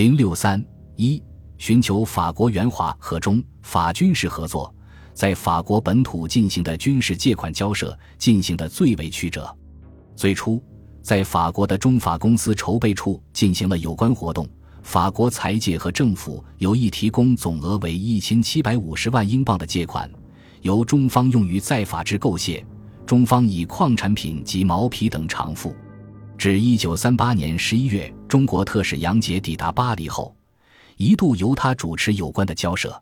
零六三一，寻求法国援华和中法军事合作，在法国本土进行的军事借款交涉进行的最为曲折。最初，在法国的中法公司筹备处进行了有关活动。法国财界和政府有意提供总额为一千七百五十万英镑的借款，由中方用于在法之购械，中方以矿产品及毛皮等偿付。至一九三八年十一月，中国特使杨杰抵达巴黎后，一度由他主持有关的交涉。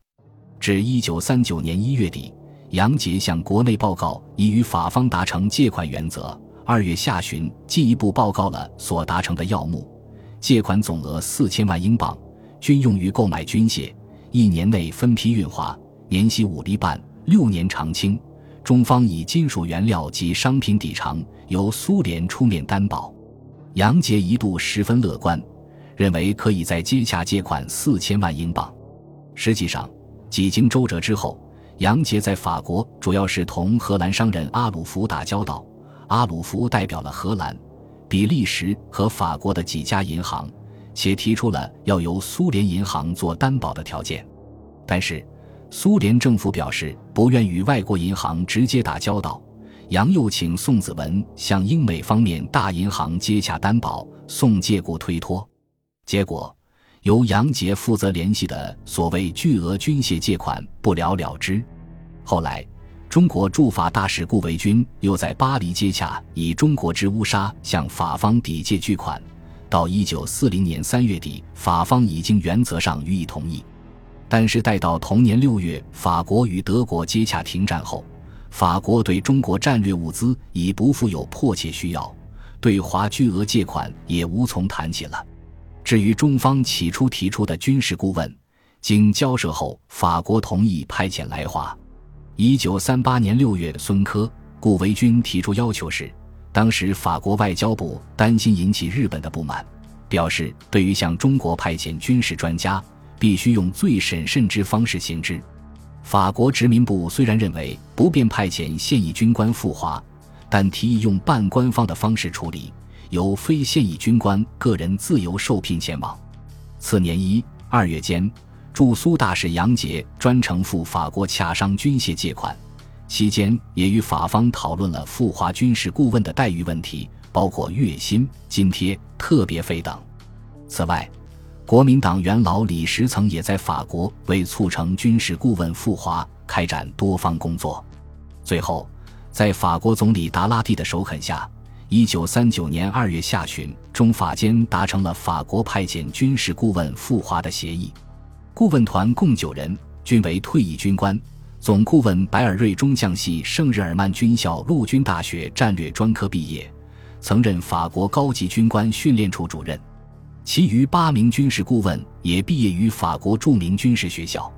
至一九三九年一月底，杨杰向国内报告已与法方达成借款原则。二月下旬，进一步报告了所达成的要目。借款总额四千万英镑，均用于购买军械，一年内分批运华，年息五厘半，六年偿清。中方以金属原料及商品抵偿，由苏联出面担保。杨杰一度十分乐观，认为可以在接洽借款四千万英镑。实际上，几经周折之后，杨杰在法国主要是同荷兰商人阿鲁福打交道，阿鲁福代表了荷兰。比利时和法国的几家银行，且提出了要由苏联银行做担保的条件，但是苏联政府表示不愿与外国银行直接打交道。杨又请宋子文向英美方面大银行接洽担保，宋借故推脱，结果由杨杰负责联系的所谓巨额军械借款不了了之。后来。中国驻法大使顾维钧又在巴黎接洽，以中国之乌纱向法方抵借巨款。到一九四零年三月底，法方已经原则上予以同意。但是待到同年六月，法国与德国接洽停战后，法国对中国战略物资已不复有迫切需要，对华巨额借款也无从谈起了。至于中方起初提出的军事顾问，经交涉后，法国同意派遣来华。一九三八年六月，孙科、顾维钧提出要求时，当时法国外交部担心引起日本的不满，表示对于向中国派遣军事专家，必须用最审慎之方式行之。法国殖民部虽然认为不便派遣现役军官赴华，但提议用半官方的方式处理，由非现役军官个人自由受聘前往。次年一二月间。驻苏大使杨杰专程赴法国洽商军械借款，期间也与法方讨论了赴华军事顾问的待遇问题，包括月薪、津贴、特别费等。此外，国民党元老李石曾也在法国为促成军事顾问赴华开展多方工作。最后，在法国总理达拉蒂的首肯下，一九三九年二月下旬，中法间达成了法国派遣军事顾问赴华的协议。顾问团共九人，均为退役军官。总顾问白尔瑞中将系圣日耳曼军校陆军大学战略专科毕业，曾任法国高级军官训练处主任。其余八名军事顾问也毕业于法国著名军事学校。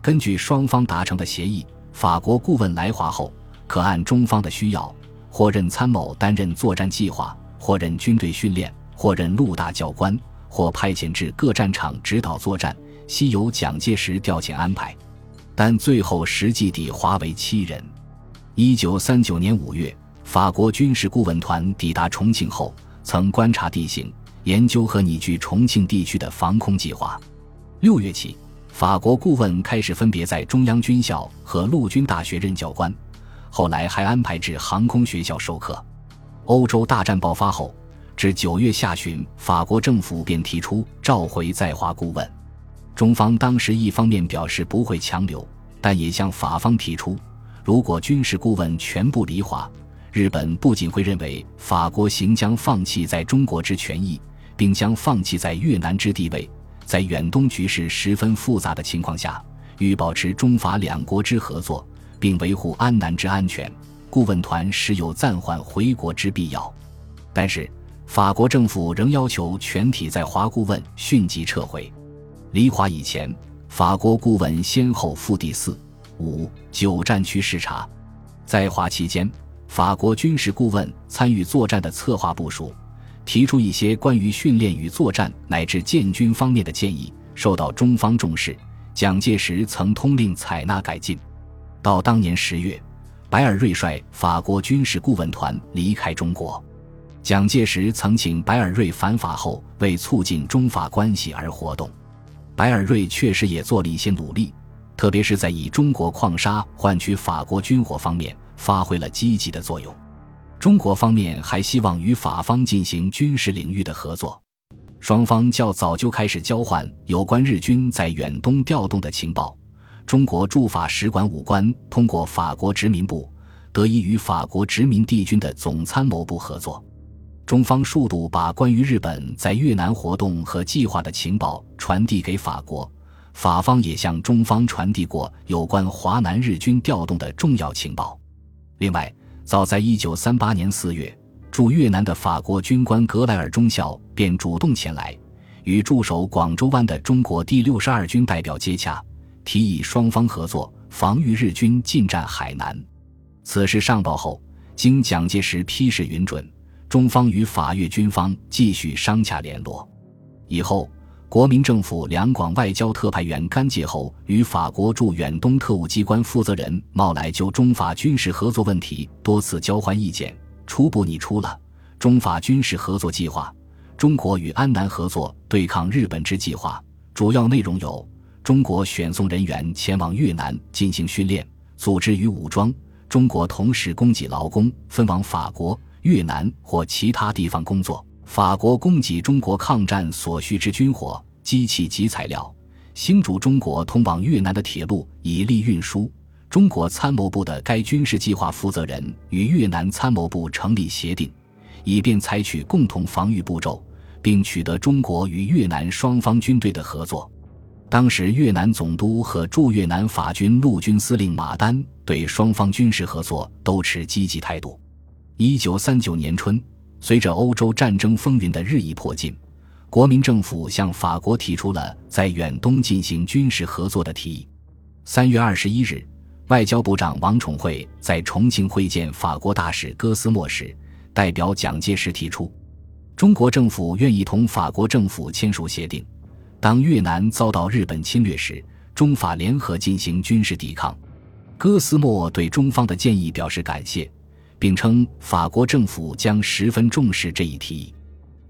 根据双方达成的协议，法国顾问来华后，可按中方的需要，或任参谋担任作战计划，或任军队训练，或任陆大教官，或派遣至各战场指导作战。悉由蒋介石调遣安排，但最后实际抵华为七人。一九三九年五月，法国军事顾问团抵达重庆后，曾观察地形，研究和拟具重庆地区的防空计划。六月起，法国顾问开始分别在中央军校和陆军大学任教官，后来还安排至航空学校授课。欧洲大战爆发后，至九月下旬，法国政府便提出召回在华顾问。中方当时一方面表示不会强留，但也向法方提出，如果军事顾问全部离华，日本不仅会认为法国行将放弃在中国之权益，并将放弃在越南之地位。在远东局势十分复杂的情况下，欲保持中法两国之合作，并维护安南之安全，顾问团实有暂缓回国之必要。但是，法国政府仍要求全体在华顾问迅即撤回。离华以前，法国顾问先后赴第四、五、九战区视察。在华期间，法国军事顾问参与作战的策划部署，提出一些关于训练与作战乃至建军方面的建议，受到中方重视。蒋介石曾通令采纳改进。到当年十月，白尔瑞率法国军事顾问团离开中国。蒋介石曾请白尔瑞反法后为促进中法关系而活动，白尔瑞确实也做了一些努力，特别是在以中国矿砂换取法国军火方面发挥了积极的作用。中国方面还希望与法方进行军事领域的合作，双方较早就开始交换有关日军在远东调动的情报。中国驻法使馆武官通过法国殖民部得以与法国殖民地军的总参谋部合作。中方数度把关于日本在越南活动和计划的情报传递给法国，法方也向中方传递过有关华南日军调动的重要情报。另外，早在1938年4月，驻越南的法国军官格莱尔中校便主动前来，与驻守广州湾的中国第六十二军代表接洽，提议双方合作防御日军进占海南。此事上报后，经蒋介石批示允准。中方与法越军方继续商洽联络，以后，国民政府两广外交特派员甘介侯与法国驻远东特务机关负责人茂来就中法军事合作问题多次交换意见，初步拟出了中法军事合作计划。中国与安南合作对抗日本之计划，主要内容有：中国选送人员前往越南进行训练、组织与武装；中国同时供给劳工分往法国。越南或其他地方工作，法国供给中国抗战所需之军火、机器及材料，新筑中国通往越南的铁路以利运输。中国参谋部的该军事计划负责人与越南参谋部成立协定，以便采取共同防御步骤，并取得中国与越南双方军队的合作。当时越南总督和驻越南法军陆军司令马丹对双方军事合作都持积极态度。一九三九年春，随着欧洲战争风云的日益迫近，国民政府向法国提出了在远东进行军事合作的提议。三月二十一日，外交部长王宠惠在重庆会见法国大使戈斯莫时，代表蒋介石提出，中国政府愿意同法国政府签署协定，当越南遭到日本侵略时，中法联合进行军事抵抗。戈斯莫对中方的建议表示感谢。并称法国政府将十分重视这一提议。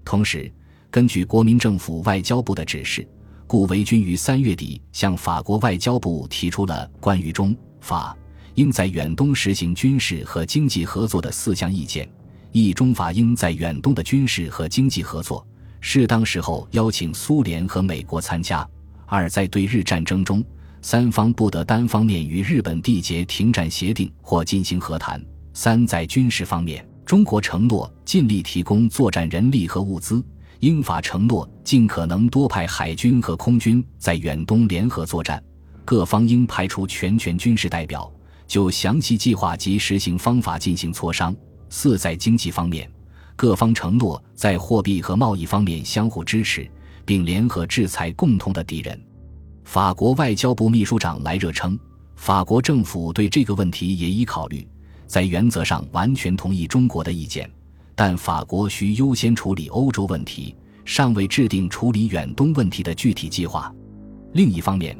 同时，根据国民政府外交部的指示，顾维钧于三月底向法国外交部提出了关于中法应在远东实行军事和经济合作的四项意见：一、中法应在远东的军事和经济合作，适当时候邀请苏联和美国参加；二、在对日战争中，三方不得单方面与日本缔结停战协定或进行和谈。三在军事方面，中国承诺尽力提供作战人力和物资，英法承诺尽可能多派海军和空军在远东联合作战，各方应派出全权军事代表，就详细计划及实行方法进行磋商。四在经济方面，各方承诺在货币和贸易方面相互支持，并联合制裁共同的敌人。法国外交部秘书长莱热称，法国政府对这个问题也已考虑。在原则上完全同意中国的意见，但法国需优先处理欧洲问题，尚未制定处理远东问题的具体计划。另一方面，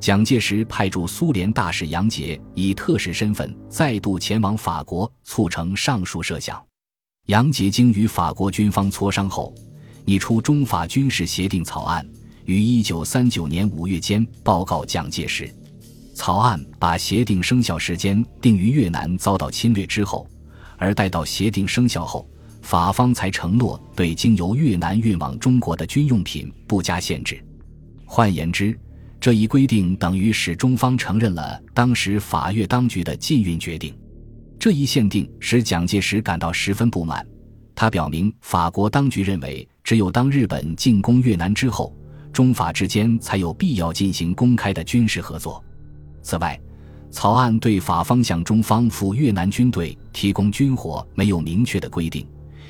蒋介石派驻苏联大使杨杰以特使身份再度前往法国，促成上述设想。杨杰经与法国军方磋商后，拟出中法军事协定草案，于一九三九年五月间报告蒋介石。草案把协定生效时间定于越南遭到侵略之后，而待到协定生效后，法方才承诺对经由越南运往中国的军用品不加限制。换言之，这一规定等于使中方承认了当时法越当局的禁运决定。这一限定使蒋介石感到十分不满。他表明，法国当局认为，只有当日本进攻越南之后，中法之间才有必要进行公开的军事合作。此外，草案对法方向中方赴越南军队提供军火没有明确的规定，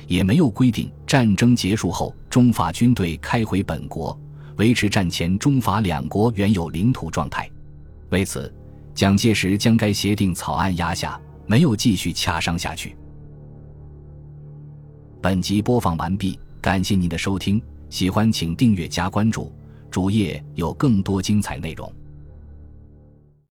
也没有规定战争结束后中法军队开回本国，维持战前中法两国原有领土状态。为此，蒋介石将该协定草案压下，没有继续洽商下去。本集播放完毕，感谢您的收听，喜欢请订阅加关注，主页有更多精彩内容。